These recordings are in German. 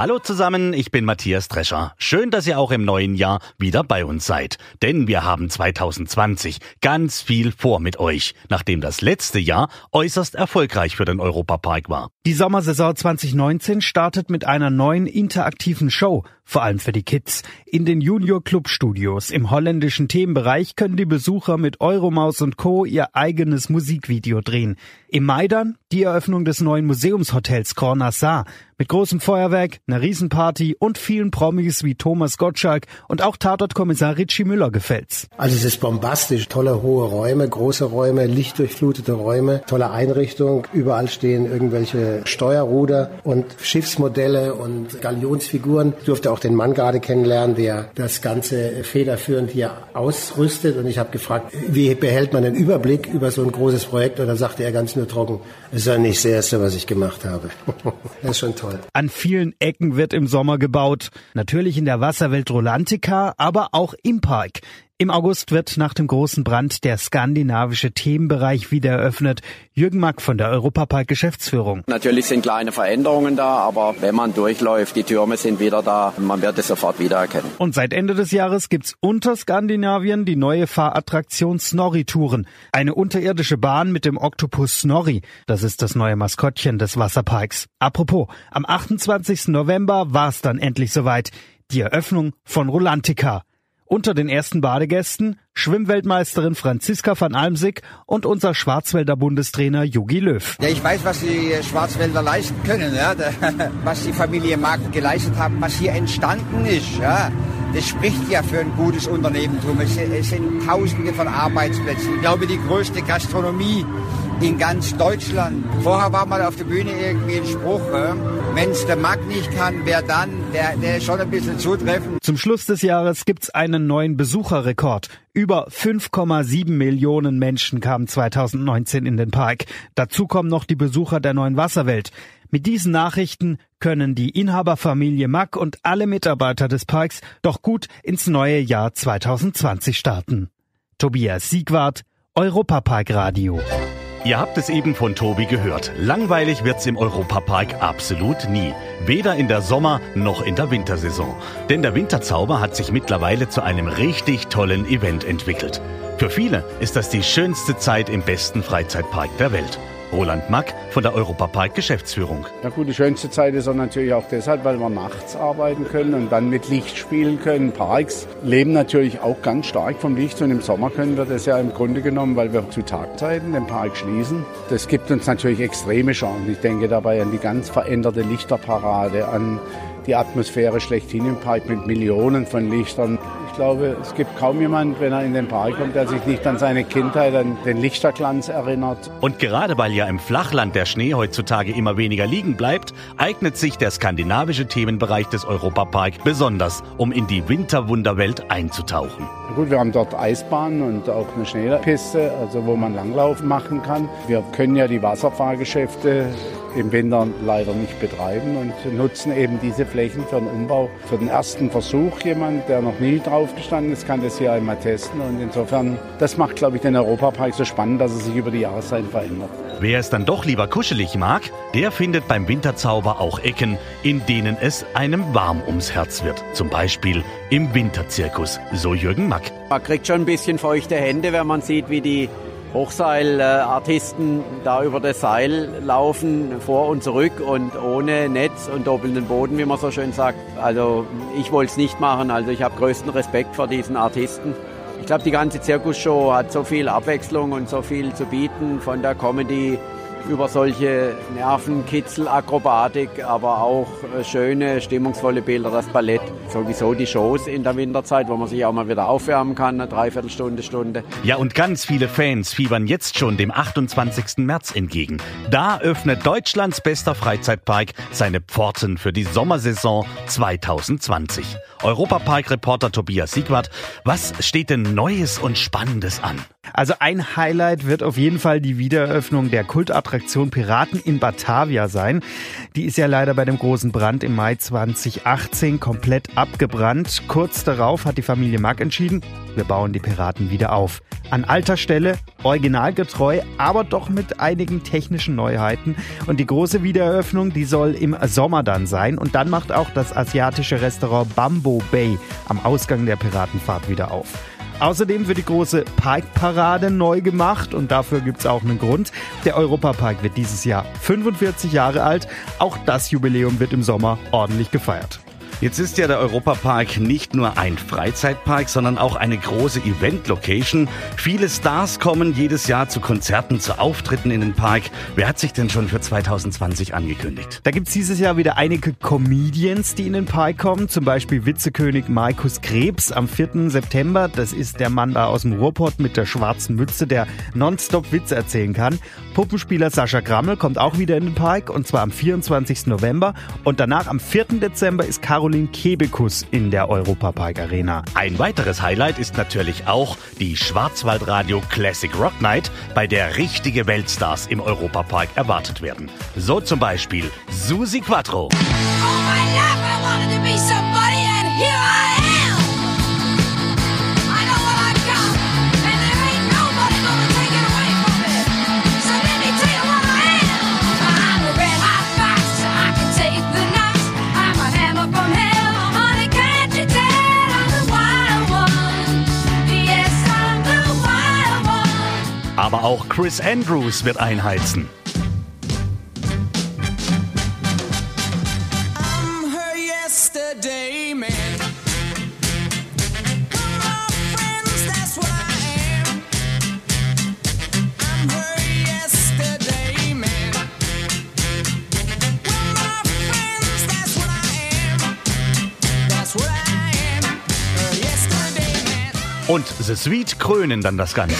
Hallo zusammen, ich bin Matthias Drescher. Schön, dass ihr auch im neuen Jahr wieder bei uns seid. Denn wir haben 2020 ganz viel vor mit euch, nachdem das letzte Jahr äußerst erfolgreich für den Europapark war. Die Sommersaison 2019 startet mit einer neuen interaktiven Show, vor allem für die Kids. In den Junior Club Studios im holländischen Themenbereich können die Besucher mit Euromaus und Co. ihr eigenes Musikvideo drehen. Im Mai die Eröffnung des neuen Museumshotels Cornassar mit großem Feuerwerk, einer Riesenparty und vielen Promis wie Thomas Gottschalk und auch Tatortkommissar Richie Müller gefällt's. Also es ist bombastisch, tolle hohe Räume, große Räume, lichtdurchflutete Räume, tolle Einrichtung, überall stehen irgendwelche Steuerruder und Schiffsmodelle und Galionsfiguren. Ich auch den Mann gerade kennenlernen, der das Ganze federführend hier ausrüstet und ich habe gefragt, wie behält man den Überblick über so ein großes Projekt und da sagte er ganz nur trocken, es ja nicht das Erste, was ich gemacht habe. das ist schon toll. An vielen Ecken wird im Sommer gebaut. Natürlich in der Wasserwelt Rolantica, aber auch im Park. Im August wird nach dem großen Brand der skandinavische Themenbereich wieder eröffnet. Jürgen Mack von der Europapark Geschäftsführung. Natürlich sind kleine Veränderungen da, aber wenn man durchläuft, die Türme sind wieder da, man wird es sofort wiedererkennen. Und seit Ende des Jahres gibt's unter Skandinavien die neue Fahrattraktion Snorri-Touren. Eine unterirdische Bahn mit dem Oktopus Snorri. Das ist das neue Maskottchen des Wasserparks. Apropos, am 28. November war's dann endlich soweit. Die Eröffnung von Rolantica. Unter den ersten Badegästen Schwimmweltmeisterin Franziska van Almsick und unser Schwarzwälder Bundestrainer Jogi Löw. Ja, ich weiß, was die Schwarzwälder leisten können, ja? was die Familie Markt geleistet haben, was hier entstanden ist. Ja? Das spricht ja für ein gutes Unternehmertum. Es sind Tausende von Arbeitsplätzen. Ich glaube, die größte Gastronomie in ganz Deutschland. Vorher war mal auf der Bühne irgendwie ein Spruch, äh, wenn es der Markt nicht kann, wer dann? Der, der ist schon ein bisschen zutreffend. Zum Schluss des Jahres gibt's einen neuen Besucherrekord. Über 5,7 Millionen Menschen kamen 2019 in den Park. Dazu kommen noch die Besucher der neuen Wasserwelt. Mit diesen Nachrichten können die Inhaberfamilie Mack und alle Mitarbeiter des Parks doch gut ins neue Jahr 2020 starten. Tobias Siegwart, Europapark Radio. Ihr habt es eben von Tobi gehört. Langweilig wird's im Europapark absolut nie. Weder in der Sommer- noch in der Wintersaison. Denn der Winterzauber hat sich mittlerweile zu einem richtig tollen Event entwickelt. Für viele ist das die schönste Zeit im besten Freizeitpark der Welt. Roland Mack von der Europapark Geschäftsführung. Ja gut, die schönste Zeit ist natürlich auch deshalb, weil wir nachts arbeiten können und dann mit Licht spielen können. Parks leben natürlich auch ganz stark vom Licht und im Sommer können wir das ja im Grunde genommen, weil wir zu Tagzeiten den Park schließen. Das gibt uns natürlich extreme Chancen. Ich denke dabei an die ganz veränderte Lichterparade, an die Atmosphäre schlechthin im Park mit Millionen von Lichtern. Ich glaube, es gibt kaum jemand, wenn er in den Park kommt, der sich nicht an seine Kindheit, an den Lichterglanz erinnert. Und gerade weil ja im Flachland der Schnee heutzutage immer weniger liegen bleibt, eignet sich der skandinavische Themenbereich des Europapark besonders, um in die Winterwunderwelt einzutauchen. Gut, wir haben dort Eisbahnen und auch eine Schneepiste, also wo man Langlaufen machen kann. Wir können ja die Wasserfahrgeschäfte im Winter leider nicht betreiben und nutzen eben diese Flächen für den Umbau. Für den ersten Versuch jemand, der noch nie drauf gestanden ist, kann das hier einmal testen und insofern, das macht, glaube ich, den Europapark so spannend, dass er sich über die Jahreszeiten verändert. Wer es dann doch lieber kuschelig mag, der findet beim Winterzauber auch Ecken, in denen es einem warm ums Herz wird. Zum Beispiel im Winterzirkus, so Jürgen Mack. Man kriegt schon ein bisschen feuchte Hände, wenn man sieht, wie die Hochseilartisten da über das Seil laufen, vor und zurück und ohne Netz und doppelnden Boden, wie man so schön sagt. Also ich wollte es nicht machen, also ich habe größten Respekt vor diesen Artisten. Ich glaube, die ganze Zirkusshow hat so viel Abwechslung und so viel zu bieten, von der Comedy über solche Nervenkitzelakrobatik, aber auch äh, schöne, stimmungsvolle Bilder, das Ballett, sowieso die Shows in der Winterzeit, wo man sich auch mal wieder aufwärmen kann, eine Dreiviertelstunde, Stunde. Ja, und ganz viele Fans fiebern jetzt schon dem 28. März entgegen. Da öffnet Deutschlands bester Freizeitpark seine Pforten für die Sommersaison 2020. Europapark-Reporter Tobias Siegwart, was steht denn Neues und Spannendes an? Also ein Highlight wird auf jeden Fall die Wiedereröffnung der Kultattraktion Piraten in Batavia sein. Die ist ja leider bei dem großen Brand im Mai 2018 komplett abgebrannt. Kurz darauf hat die Familie Mack entschieden, wir bauen die Piraten wieder auf. An alter Stelle, originalgetreu, aber doch mit einigen technischen Neuheiten. Und die große Wiedereröffnung, die soll im Sommer dann sein. Und dann macht auch das asiatische Restaurant Bambo Bay am Ausgang der Piratenfahrt wieder auf. Außerdem wird die große Pike-Parade neu gemacht und dafür gibt es auch einen Grund. Der Europapark wird dieses Jahr 45 Jahre alt. Auch das Jubiläum wird im Sommer ordentlich gefeiert. Jetzt ist ja der Europapark nicht nur ein Freizeitpark, sondern auch eine große Event-Location. Viele Stars kommen jedes Jahr zu Konzerten, zu Auftritten in den Park. Wer hat sich denn schon für 2020 angekündigt? Da gibt's dieses Jahr wieder einige Comedians, die in den Park kommen. Zum Beispiel Witzekönig Markus Krebs am 4. September. Das ist der Mann da aus dem Ruhrpott mit der schwarzen Mütze, der nonstop Witze erzählen kann. Puppenspieler Sascha Grammel kommt auch wieder in den Park und zwar am 24. November. Und danach am 4. Dezember ist Caro Caroline Kebekus in der Europapark Arena. Ein weiteres Highlight ist natürlich auch die Schwarzwaldradio Classic Rock Night, bei der richtige Weltstars im Europapark erwartet werden. So zum Beispiel Susi Quattro. Oh my life, I wanted to be somebody Aber auch Chris Andrews wird einheizen. Und The Sweet krönen dann das Ganze.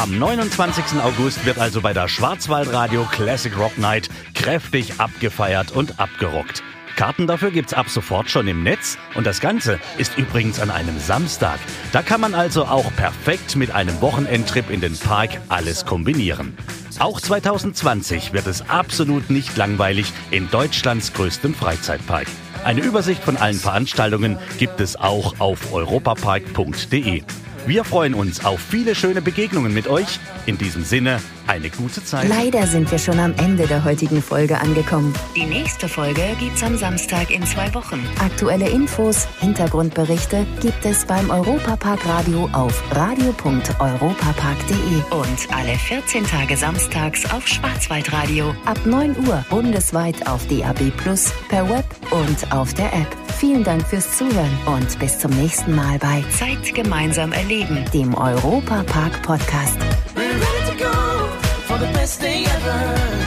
Am 29. August wird also bei der Schwarzwaldradio Classic Rock Night kräftig abgefeiert und abgerockt. Karten dafür gibt's ab sofort schon im Netz und das Ganze ist übrigens an einem Samstag. Da kann man also auch perfekt mit einem Wochenendtrip in den Park alles kombinieren. Auch 2020 wird es absolut nicht langweilig in Deutschlands größtem Freizeitpark. Eine Übersicht von allen Veranstaltungen gibt es auch auf europapark.de. Wir freuen uns auf viele schöne Begegnungen mit euch. In diesem Sinne, eine gute Zeit. Leider sind wir schon am Ende der heutigen Folge angekommen. Die nächste Folge gibt's am Samstag in zwei Wochen. Aktuelle Infos, Hintergrundberichte gibt es beim Europapark Radio auf radio.europapark.de und alle 14 Tage samstags auf Schwarzwaldradio ab 9 Uhr bundesweit auf DAB Plus, per Web und auf der App. Vielen Dank fürs Zuhören und bis zum nächsten Mal bei Zeit gemeinsam erleben, dem Europa Park Podcast. The best day ever.